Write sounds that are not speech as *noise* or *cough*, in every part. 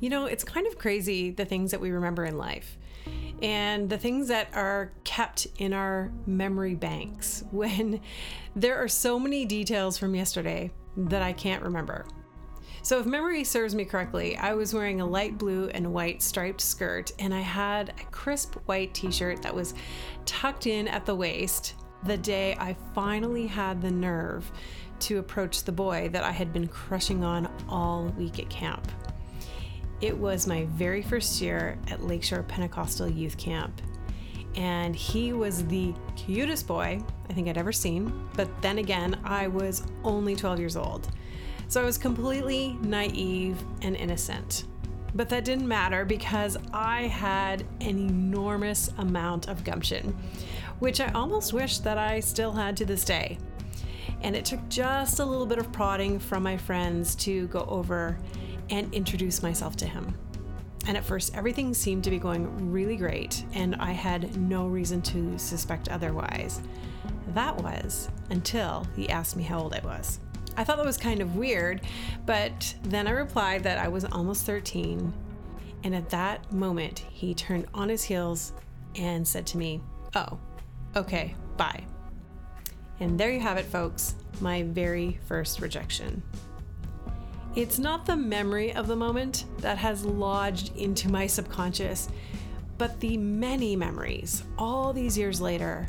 You know, it's kind of crazy the things that we remember in life and the things that are kept in our memory banks *laughs* when there are so many details from yesterday that I can't remember. So, if memory serves me correctly, I was wearing a light blue and white striped skirt, and I had a crisp white t shirt that was tucked in at the waist the day I finally had the nerve to approach the boy that I had been crushing on all week at camp. It was my very first year at Lakeshore Pentecostal Youth Camp, and he was the cutest boy I think I'd ever seen. But then again, I was only 12 years old. So I was completely naive and innocent. But that didn't matter because I had an enormous amount of gumption, which I almost wish that I still had to this day. And it took just a little bit of prodding from my friends to go over and introduce myself to him. And at first, everything seemed to be going really great, and I had no reason to suspect otherwise. That was until he asked me how old I was. I thought that was kind of weird, but then I replied that I was almost 13. And at that moment, he turned on his heels and said to me, Oh, okay, bye. And there you have it, folks, my very first rejection. It's not the memory of the moment that has lodged into my subconscious, but the many memories, all these years later,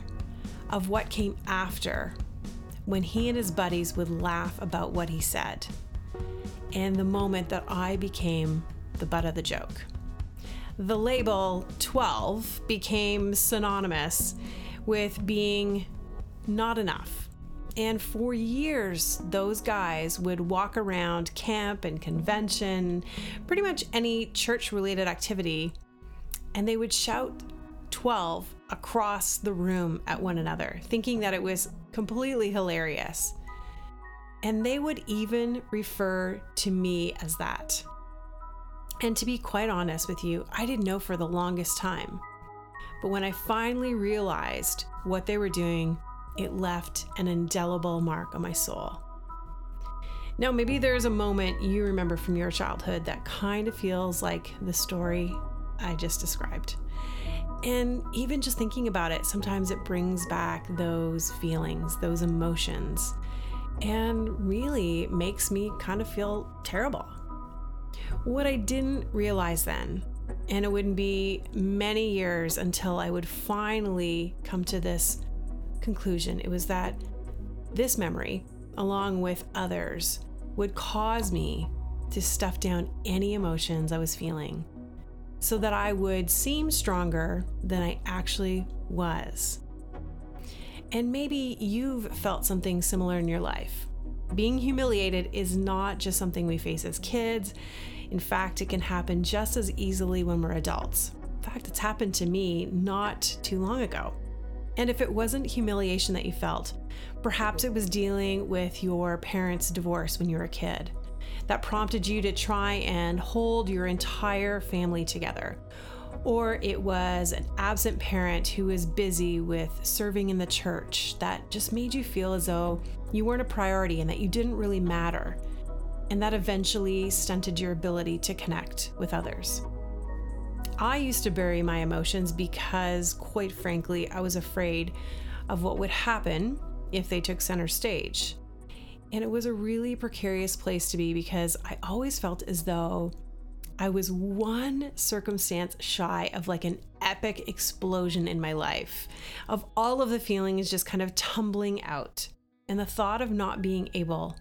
of what came after when he and his buddies would laugh about what he said, and the moment that I became the butt of the joke. The label 12 became synonymous with being not enough. And for years, those guys would walk around camp and convention, pretty much any church related activity, and they would shout 12 across the room at one another, thinking that it was completely hilarious. And they would even refer to me as that. And to be quite honest with you, I didn't know for the longest time. But when I finally realized what they were doing, it left an indelible mark on my soul. Now, maybe there's a moment you remember from your childhood that kind of feels like the story I just described. And even just thinking about it, sometimes it brings back those feelings, those emotions, and really makes me kind of feel terrible. What I didn't realize then, and it wouldn't be many years until I would finally come to this conclusion, it was that this memory, along with others, would cause me to stuff down any emotions I was feeling so that I would seem stronger than I actually was. And maybe you've felt something similar in your life. Being humiliated is not just something we face as kids. In fact, it can happen just as easily when we're adults. In fact, it's happened to me not too long ago. And if it wasn't humiliation that you felt, perhaps it was dealing with your parents' divorce when you were a kid that prompted you to try and hold your entire family together. Or it was an absent parent who was busy with serving in the church that just made you feel as though you weren't a priority and that you didn't really matter. And that eventually stunted your ability to connect with others. I used to bury my emotions because, quite frankly, I was afraid of what would happen if they took center stage. And it was a really precarious place to be because I always felt as though I was one circumstance shy of like an epic explosion in my life, of all of the feelings just kind of tumbling out. And the thought of not being able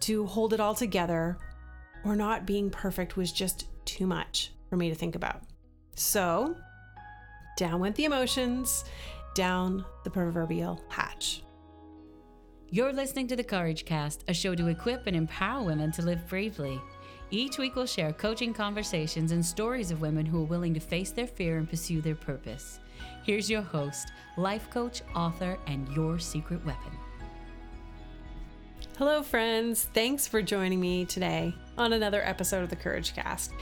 to hold it all together or not being perfect was just too much for me to think about. So, down went the emotions, down the proverbial hatch. You're listening to the Courage Cast, a show to equip and empower women to live bravely. Each week, we'll share coaching conversations and stories of women who are willing to face their fear and pursue their purpose. Here's your host, life coach, author, and your secret weapon. Hello, friends. Thanks for joining me today on another episode of the Courage Cast.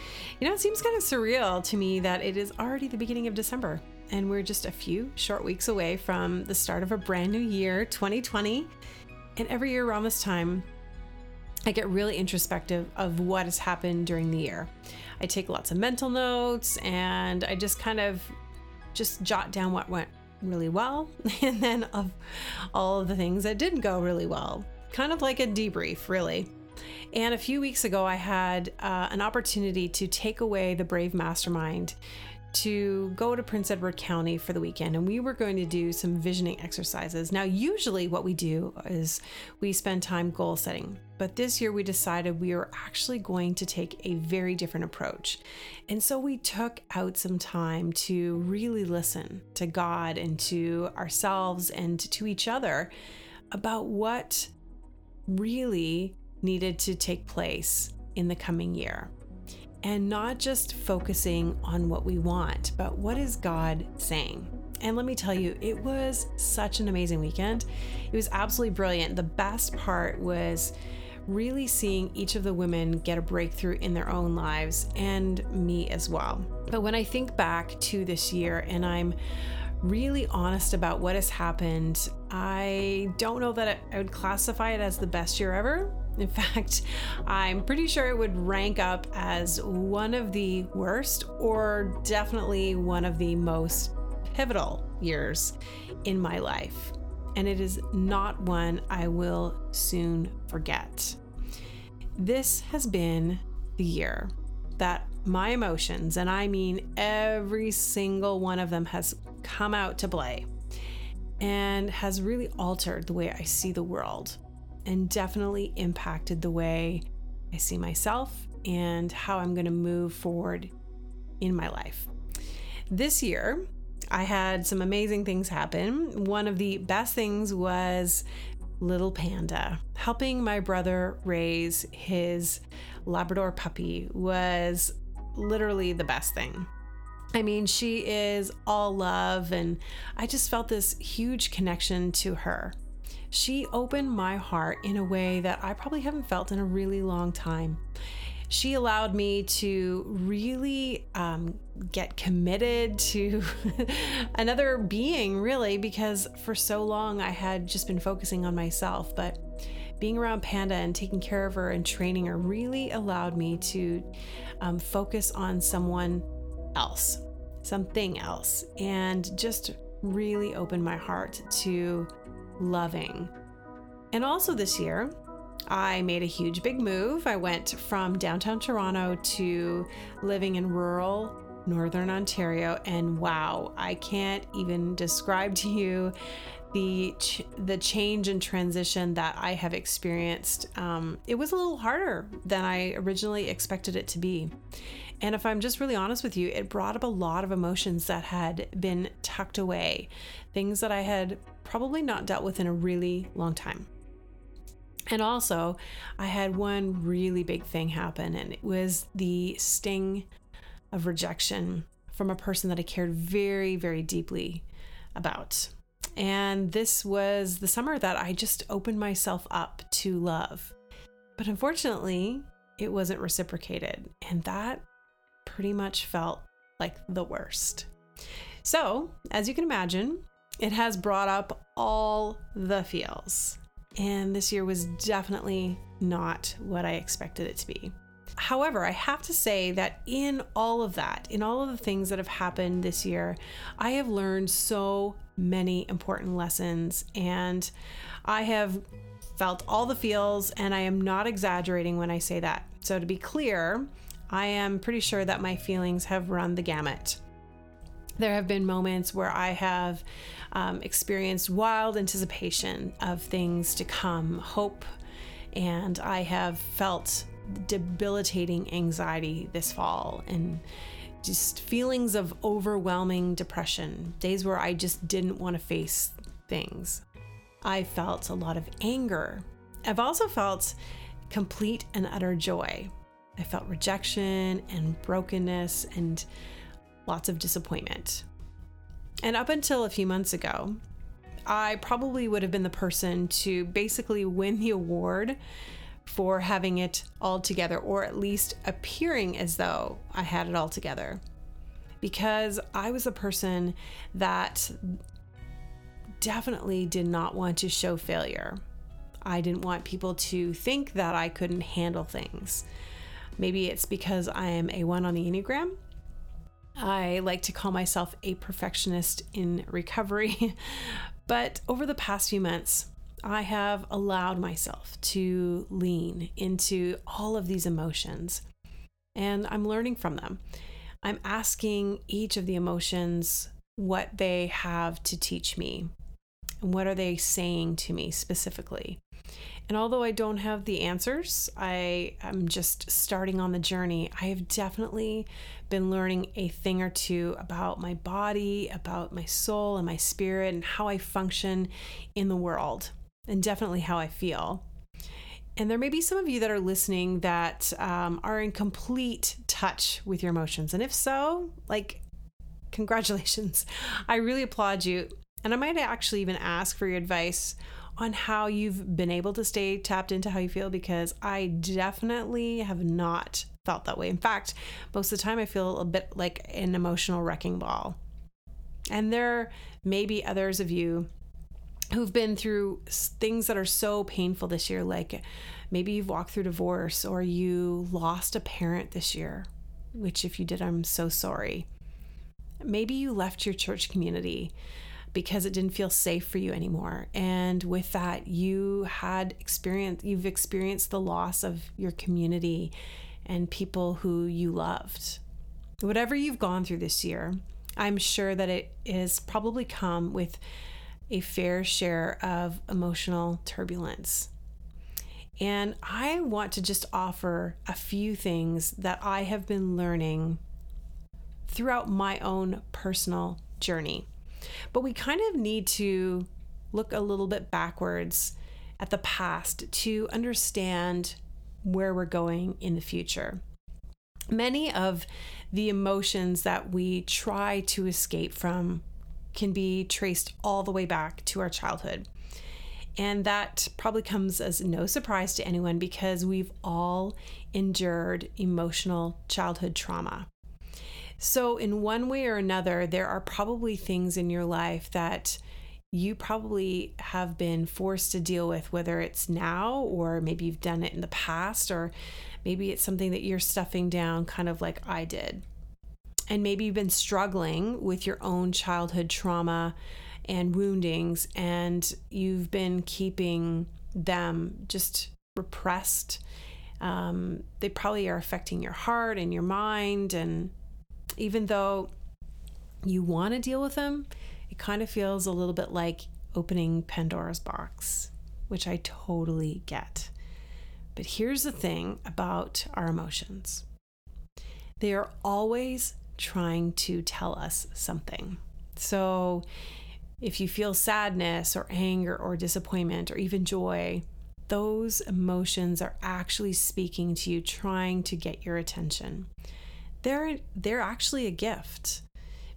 You know, it seems kind of surreal to me that it is already the beginning of December and we're just a few short weeks away from the start of a brand new year, 2020. And every year around this time, I get really introspective of what has happened during the year. I take lots of mental notes and I just kind of just jot down what went really well *laughs* and then of all of the things that didn't go really well. Kind of like a debrief, really. And a few weeks ago, I had uh, an opportunity to take away the Brave Mastermind to go to Prince Edward County for the weekend and we were going to do some visioning exercises. Now, usually what we do is we spend time goal setting, but this year we decided we were actually going to take a very different approach. And so we took out some time to really listen to God and to ourselves and to each other about what really needed to take place in the coming year and not just focusing on what we want, but what is God saying? And let me tell you, it was such an amazing weekend. It was absolutely brilliant. The best part was really seeing each of the women get a breakthrough in their own lives and me as well. But when I think back to this year and I'm really honest about what has happened, I don't know that I would classify it as the best year ever. In fact, I'm pretty sure it would rank up as one of the worst or definitely one of the most pivotal years in my life. And it is not one I will soon forget. This has been the year that my emotions, and I mean every single one of them, has come out to play and has really altered the way I see the world and definitely impacted the way I see myself and how I'm going to move forward in my life. This year, I had some amazing things happen. One of the best things was Little Panda. Helping my brother raise his Labrador puppy was literally the best thing. I mean, she is all love, and I just felt this huge connection to her she opened my heart in a way that I probably haven't felt in a really long time. She allowed me to really um, get committed to *laughs* another being, really, because for so long I had just been focusing on myself. But being around Panda and taking care of her and training her really allowed me to um, focus on someone else, something else, and just really opened my heart to loving. And also this year, I made a huge big move. I went from downtown Toronto to living in rural northern Ontario and wow, I can't even describe to you the ch- the change and transition that I have experienced. Um, it was a little harder than I originally expected it to be. And if I'm just really honest with you, it brought up a lot of emotions that had been tucked away, things that I had probably not dealt with in a really long time. And also, I had one really big thing happen, and it was the sting of rejection from a person that I cared very, very deeply about. And this was the summer that I just opened myself up to love. But unfortunately, it wasn't reciprocated. And that pretty much felt like the worst. So, as you can imagine, it has brought up all the feels. And this year was definitely not what I expected it to be. However, I have to say that in all of that, in all of the things that have happened this year, I have learned so many important lessons and I have felt all the feels, and I am not exaggerating when I say that. So, to be clear, I am pretty sure that my feelings have run the gamut. There have been moments where I have um, experienced wild anticipation of things to come, hope, and I have felt debilitating anxiety this fall and just feelings of overwhelming depression, days where I just didn't want to face things. I felt a lot of anger. I've also felt complete and utter joy. I felt rejection and brokenness and lots of disappointment. And up until a few months ago, I probably would have been the person to basically win the award for having it all together, or at least appearing as though I had it all together. Because I was a person that definitely did not want to show failure. I didn't want people to think that I couldn't handle things. Maybe it's because I am a one on the Enneagram. I like to call myself a perfectionist in recovery. *laughs* but over the past few months, I have allowed myself to lean into all of these emotions and I'm learning from them. I'm asking each of the emotions what they have to teach me and what are they saying to me specifically. And although I don't have the answers, I am just starting on the journey. I have definitely been learning a thing or two about my body, about my soul and my spirit, and how I function in the world, and definitely how I feel. And there may be some of you that are listening that um, are in complete touch with your emotions. And if so, like, *laughs* congratulations. I really applaud you. And I might actually even ask for your advice on how you've been able to stay tapped into how you feel because I definitely have not felt that way. In fact, most of the time I feel a bit like an emotional wrecking ball. And there may be others of you who've been through things that are so painful this year, like maybe you've walked through divorce or you lost a parent this year, which, if you did, I'm so sorry. Maybe you left your church community because it didn't feel safe for you anymore. And with that, you had experience, you've experienced the loss of your community and people who you loved. Whatever you've gone through this year, I'm sure that it has probably come with a fair share of emotional turbulence. And I want to just offer a few things that I have been learning throughout my own personal journey. But we kind of need to look a little bit backwards at the past to understand where we're going in the future. Many of the emotions that we try to escape from can be traced all the way back to our childhood. And that probably comes as no surprise to anyone because we've all endured emotional childhood trauma. So, in one way or another, there are probably things in your life that you probably have been forced to deal with, whether it's now or maybe you've done it in the past, or maybe it's something that you're stuffing down, kind of like I did and maybe you've been struggling with your own childhood trauma and woundings, and you've been keeping them just repressed. Um, they probably are affecting your heart and your mind. And even though you want to deal with them, it kind of feels a little bit like opening Pandora's box, which I totally get. But here's the thing about our emotions they are always trying to tell us something. So if you feel sadness or anger or disappointment or even joy, those emotions are actually speaking to you, trying to get your attention. They're, they're actually a gift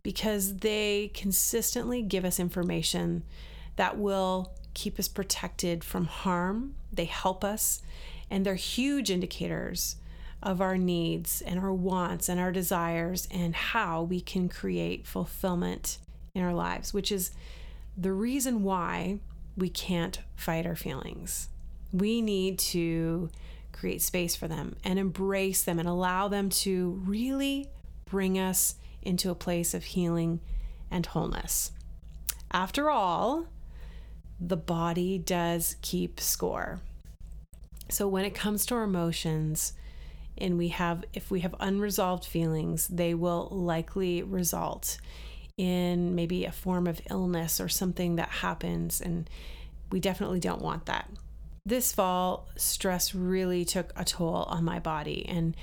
because they consistently give us information that will keep us protected from harm. They help us, and they're huge indicators of our needs and our wants and our desires and how we can create fulfillment in our lives, which is the reason why we can't fight our feelings. We need to create space for them and embrace them and allow them to really bring us into a place of healing and wholeness. After all, the body does keep score. So when it comes to our emotions, and we have if we have unresolved feelings they will likely result in maybe a form of illness or something that happens and we definitely don't want that. This fall stress really took a toll on my body and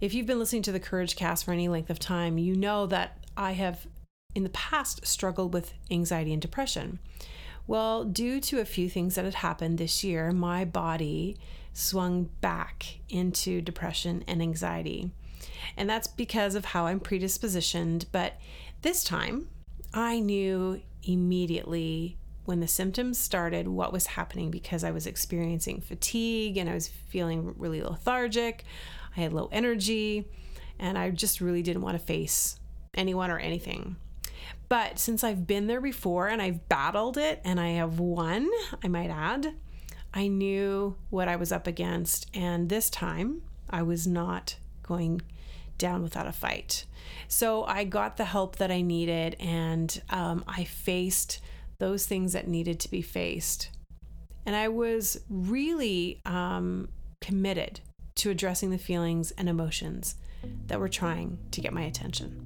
if you've been listening to the courage cast for any length of time you know that i have in the past struggled with anxiety and depression. Well due to a few things that had happened this year my body swung back into depression and anxiety. And that's because of how I'm predispositioned. But this time, I knew immediately when the symptoms started what was happening because I was experiencing fatigue and I was feeling really lethargic. I had low energy and I just really didn't want to face anyone or anything. But since I've been there before and I've battled it and I have won, I might add, I knew what I was up against, and this time I was not going down without a fight. So I got the help that I needed, and um, I faced those things that needed to be faced. And I was really um, committed to addressing the feelings and emotions that were trying to get my attention.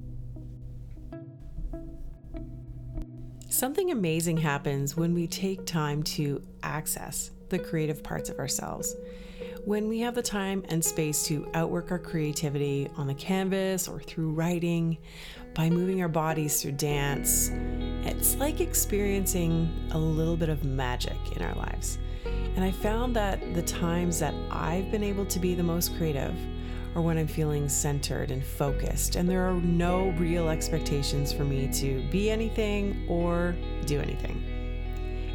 Something amazing happens when we take time to access the creative parts of ourselves. When we have the time and space to outwork our creativity on the canvas or through writing, by moving our bodies through dance, it's like experiencing a little bit of magic in our lives. And I found that the times that I've been able to be the most creative are when I'm feeling centered and focused, and there are no real expectations for me to be anything or do anything.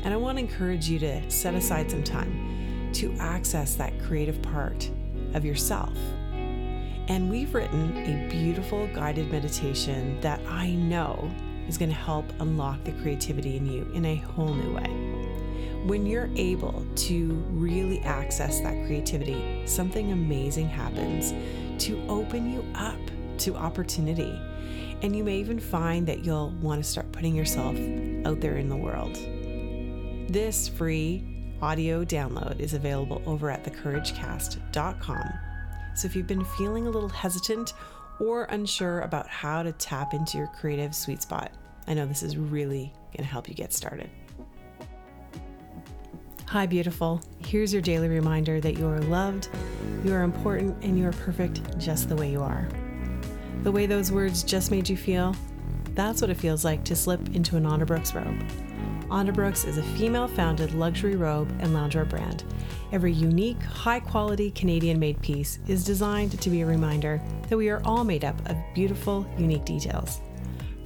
And I want to encourage you to set aside some time to access that creative part of yourself. And we've written a beautiful guided meditation that I know is going to help unlock the creativity in you in a whole new way. When you're able to really access that creativity, something amazing happens to open you up to opportunity. And you may even find that you'll want to start putting yourself out there in the world. This free audio download is available over at thecouragecast.com. So if you've been feeling a little hesitant or unsure about how to tap into your creative sweet spot, I know this is really going to help you get started. Hi, beautiful. Here's your daily reminder that you are loved, you are important, and you are perfect just the way you are. The way those words just made you feel, that's what it feels like to slip into an Onderbroeks robe. Onderbroeks is a female founded luxury robe and loungewear brand. Every unique, high quality Canadian made piece is designed to be a reminder that we are all made up of beautiful, unique details.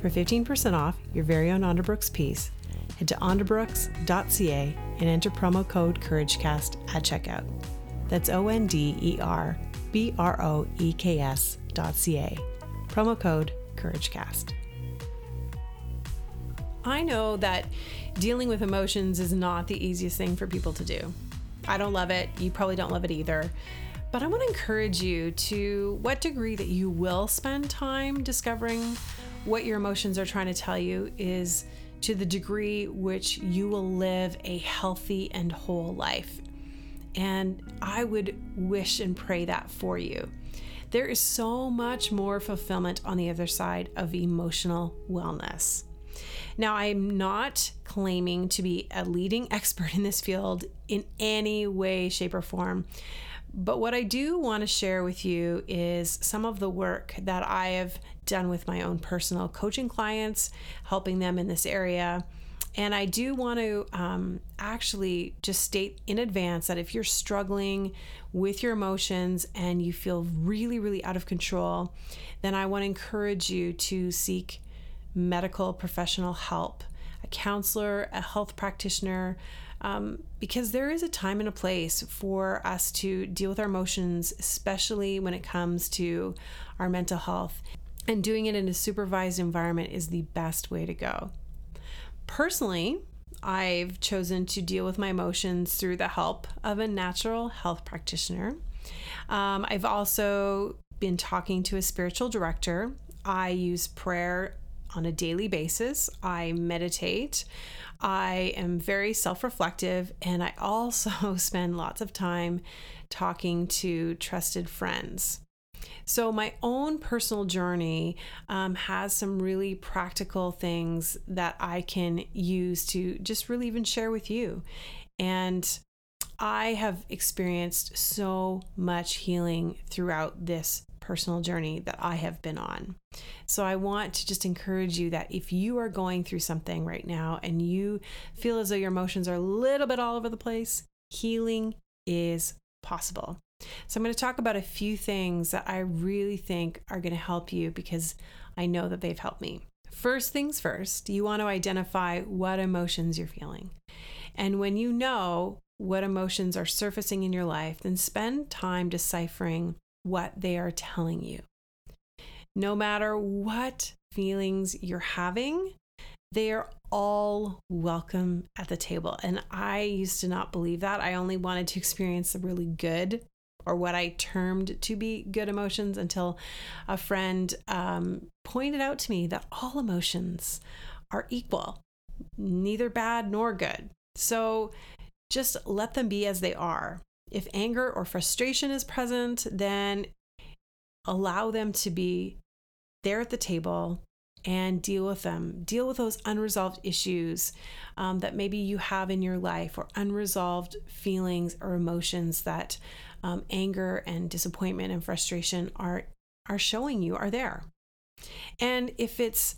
For 15% off your very own Onderbroeks piece, head to onderbroeks.ca and enter promo code CourageCast at checkout. That's O N D E R B R O E K S dot C-A. Promo code CourageCast. I know that dealing with emotions is not the easiest thing for people to do. I don't love it. You probably don't love it either. But I want to encourage you to what degree that you will spend time discovering what your emotions are trying to tell you is to the degree which you will live a healthy and whole life. And I would wish and pray that for you. There is so much more fulfillment on the other side of emotional wellness. Now, I'm not claiming to be a leading expert in this field in any way, shape, or form. But what I do want to share with you is some of the work that I have done with my own personal coaching clients, helping them in this area. And I do want to um, actually just state in advance that if you're struggling with your emotions and you feel really, really out of control, then I want to encourage you to seek medical professional help, a counselor, a health practitioner, um, because there is a time and a place for us to deal with our emotions, especially when it comes to our mental health. And doing it in a supervised environment is the best way to go. Personally, I've chosen to deal with my emotions through the help of a natural health practitioner. Um, I've also been talking to a spiritual director. I use prayer on a daily basis. I meditate. I am very self reflective, and I also *laughs* spend lots of time talking to trusted friends. So, my own personal journey um, has some really practical things that I can use to just really even share with you. And I have experienced so much healing throughout this personal journey that I have been on. So I want to just encourage you that if you are going through something right now and you feel as though your emotions are a little bit all over the place, healing is possible. So I'm going to talk about a few things that I really think are going to help you because I know that they've helped me. First things first, you want to identify what emotions you're feeling. And when you know what emotions are surfacing in your life, then spend time deciphering what they are telling you. No matter what feelings you're having, they are all welcome at the table. And I used to not believe that. I only wanted to experience the really good or what I termed to be good emotions until a friend um, pointed out to me that all emotions are equal, neither bad nor good. So just let them be as they are. If anger or frustration is present, then allow them to be there at the table and deal with them. Deal with those unresolved issues um, that maybe you have in your life or unresolved feelings or emotions that um, anger and disappointment and frustration are are showing you are there. And if it's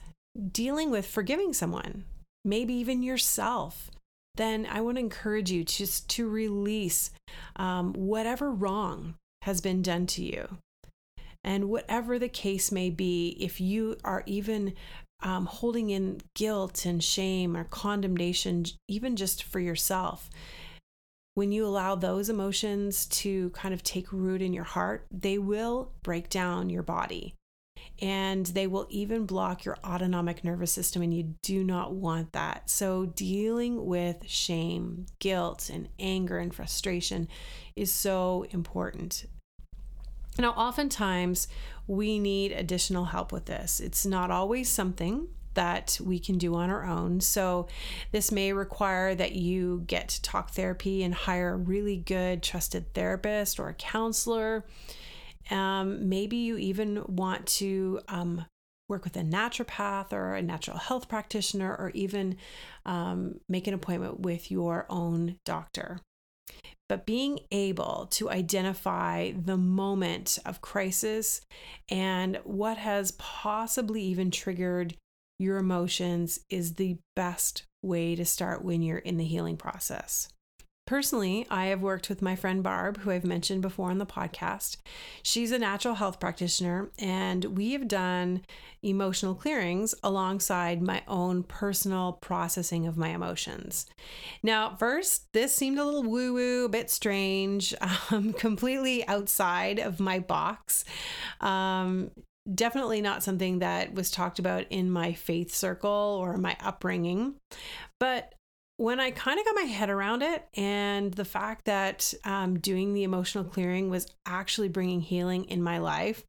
dealing with forgiving someone, maybe even yourself, then I want to encourage you just to release um, whatever wrong has been done to you. And whatever the case may be, if you are even um, holding in guilt and shame or condemnation, even just for yourself, when you allow those emotions to kind of take root in your heart, they will break down your body and they will even block your autonomic nervous system, and you do not want that. So, dealing with shame, guilt, and anger and frustration is so important. Now, oftentimes we need additional help with this. It's not always something that we can do on our own. So, this may require that you get talk therapy and hire a really good, trusted therapist or a counselor. Um, maybe you even want to um, work with a naturopath or a natural health practitioner, or even um, make an appointment with your own doctor. But being able to identify the moment of crisis and what has possibly even triggered your emotions is the best way to start when you're in the healing process. Personally, I have worked with my friend Barb, who I've mentioned before on the podcast. She's a natural health practitioner, and we have done emotional clearings alongside my own personal processing of my emotions. Now, at first, this seemed a little woo woo, a bit strange, *laughs* um, completely outside of my box. Um, definitely not something that was talked about in my faith circle or my upbringing. But when I kind of got my head around it and the fact that um, doing the emotional clearing was actually bringing healing in my life,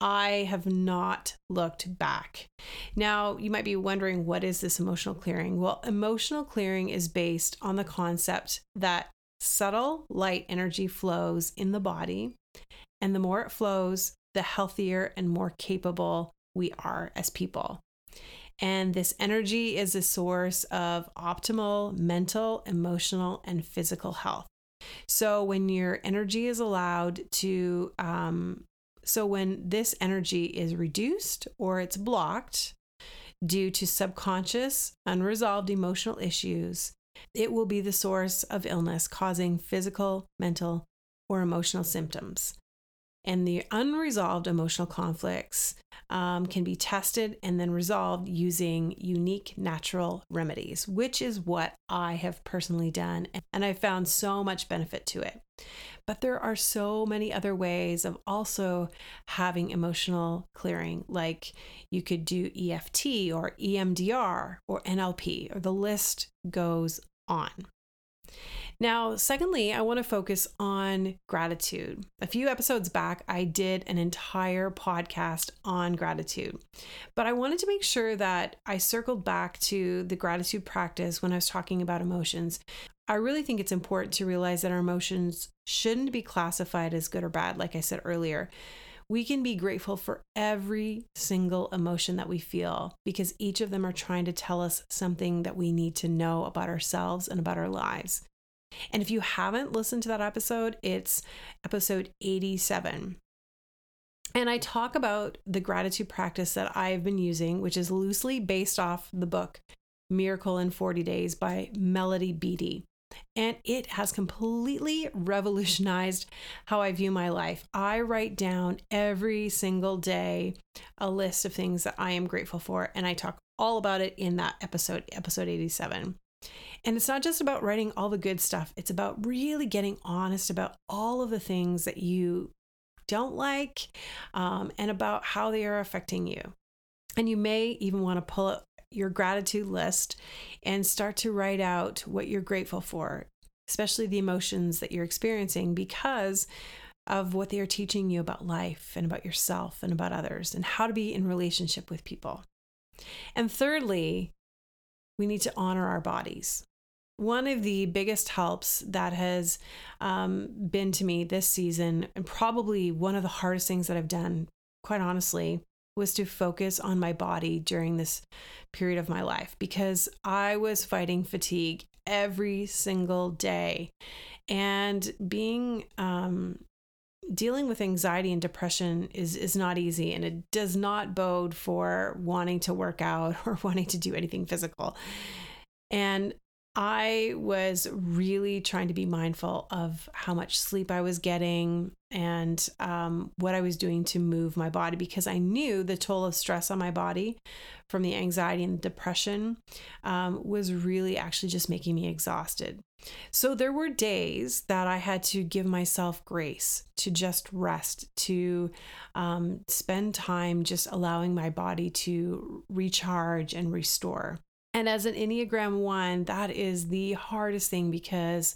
I have not looked back. Now, you might be wondering what is this emotional clearing? Well, emotional clearing is based on the concept that subtle light energy flows in the body, and the more it flows, the healthier and more capable we are as people. And this energy is a source of optimal mental, emotional, and physical health. So when your energy is allowed to, um, so when this energy is reduced or it's blocked due to subconscious, unresolved emotional issues, it will be the source of illness, causing physical, mental, or emotional symptoms and the unresolved emotional conflicts um, can be tested and then resolved using unique natural remedies, which is what I have personally done. And I found so much benefit to it. But there are so many other ways of also having emotional clearing, like you could do EFT or EMDR or NLP, or the list goes on. Now, secondly, I want to focus on gratitude. A few episodes back, I did an entire podcast on gratitude, but I wanted to make sure that I circled back to the gratitude practice when I was talking about emotions. I really think it's important to realize that our emotions shouldn't be classified as good or bad, like I said earlier we can be grateful for every single emotion that we feel because each of them are trying to tell us something that we need to know about ourselves and about our lives. And if you haven't listened to that episode, it's episode 87. And I talk about the gratitude practice that I've been using, which is loosely based off the book Miracle in 40 Days by Melody Beattie. And it has completely revolutionized how I view my life. I write down every single day a list of things that I am grateful for, and I talk all about it in that episode, episode 87. And it's not just about writing all the good stuff, it's about really getting honest about all of the things that you don't like um, and about how they are affecting you. And you may even want to pull up your gratitude list and start to write out what you're grateful for, especially the emotions that you're experiencing, because of what they are teaching you about life and about yourself and about others and how to be in relationship with people. And thirdly, we need to honor our bodies. One of the biggest helps that has um, been to me this season, and probably one of the hardest things that I've done, quite honestly, was to focus on my body during this period of my life because I was fighting fatigue every single day. And being um, dealing with anxiety and depression is is not easy and it does not bode for wanting to work out *laughs* or wanting to do anything physical. And I was really trying to be mindful of how much sleep I was getting and um, what I was doing to move my body because I knew the toll of stress on my body from the anxiety and depression um, was really actually just making me exhausted. So there were days that I had to give myself grace to just rest, to um, spend time just allowing my body to recharge and restore. And as an Enneagram 1, that is the hardest thing because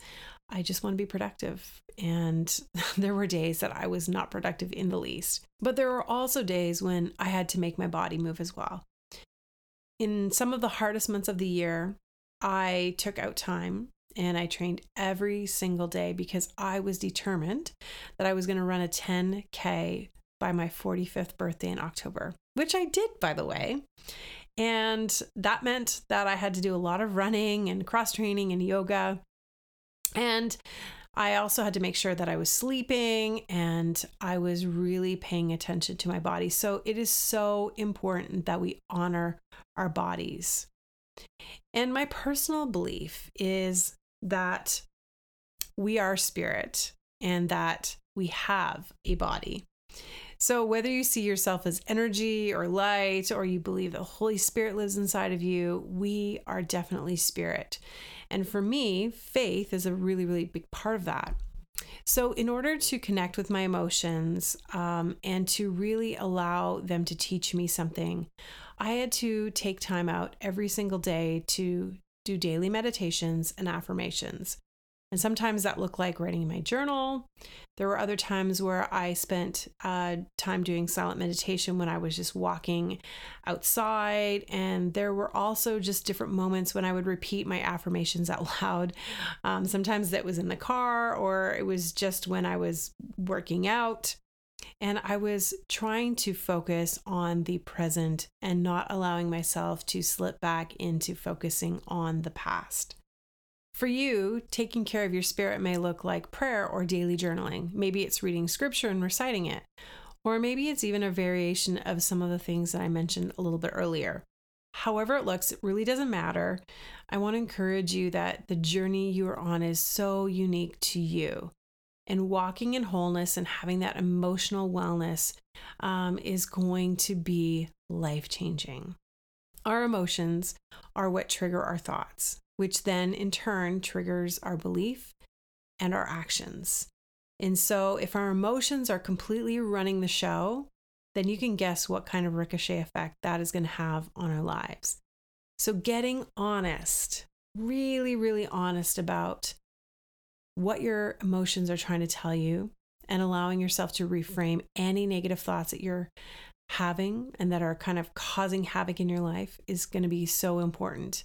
I just want to be productive. And *laughs* there were days that I was not productive in the least. But there were also days when I had to make my body move as well. In some of the hardest months of the year, I took out time and I trained every single day because I was determined that I was going to run a 10K by my 45th birthday in October, which I did, by the way. And that meant that I had to do a lot of running and cross training and yoga. And I also had to make sure that I was sleeping and I was really paying attention to my body. So it is so important that we honor our bodies. And my personal belief is that we are spirit and that we have a body. So, whether you see yourself as energy or light, or you believe the Holy Spirit lives inside of you, we are definitely spirit. And for me, faith is a really, really big part of that. So, in order to connect with my emotions um, and to really allow them to teach me something, I had to take time out every single day to do daily meditations and affirmations. And sometimes that looked like writing in my journal. There were other times where I spent uh, time doing silent meditation when I was just walking outside. And there were also just different moments when I would repeat my affirmations out *laughs* loud. Um, sometimes that was in the car, or it was just when I was working out. And I was trying to focus on the present and not allowing myself to slip back into focusing on the past. For you, taking care of your spirit may look like prayer or daily journaling. Maybe it's reading scripture and reciting it. Or maybe it's even a variation of some of the things that I mentioned a little bit earlier. However, it looks, it really doesn't matter. I want to encourage you that the journey you are on is so unique to you and walking in wholeness and having that emotional wellness um, is going to be life changing. Our emotions are what trigger our thoughts, which then in turn triggers our belief and our actions. And so, if our emotions are completely running the show, then you can guess what kind of ricochet effect that is going to have on our lives. So, getting honest, really, really honest about what your emotions are trying to tell you and allowing yourself to reframe any negative thoughts that you're having and that are kind of causing havoc in your life is going to be so important.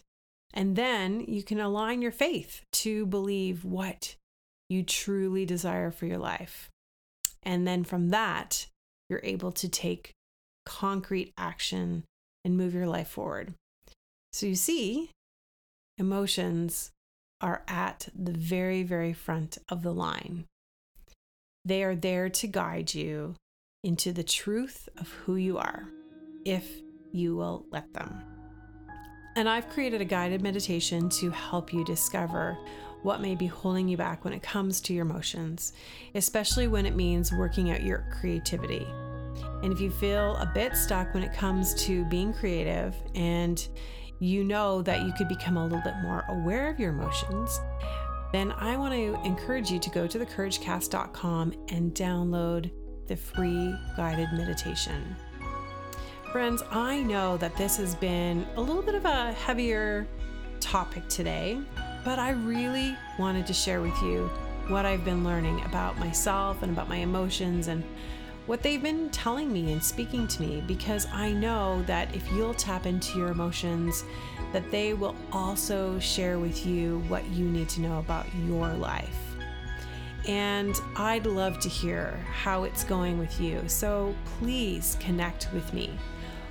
And then you can align your faith to believe what you truly desire for your life. And then from that, you're able to take concrete action and move your life forward. So you see, emotions are at the very, very front of the line. They are there to guide you into the truth of who you are, if you will let them. And I've created a guided meditation to help you discover what may be holding you back when it comes to your emotions, especially when it means working out your creativity. And if you feel a bit stuck when it comes to being creative and you know that you could become a little bit more aware of your emotions, then I want to encourage you to go to thecouragecast.com and download the free guided meditation. Friends, I know that this has been a little bit of a heavier topic today, but I really wanted to share with you what I've been learning about myself and about my emotions and what they've been telling me and speaking to me because I know that if you'll tap into your emotions, that they will also share with you what you need to know about your life. And I'd love to hear how it's going with you. So please connect with me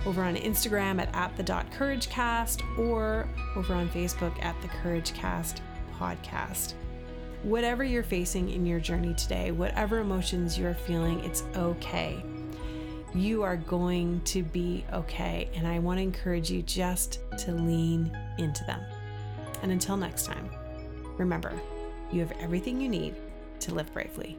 over on Instagram at, at the dot couragecast or over on Facebook at the couragecast podcast whatever you're facing in your journey today, whatever emotions you're feeling, it's okay. You are going to be okay. And I want to encourage you just to lean into them. And until next time, remember, you have everything you need to live bravely.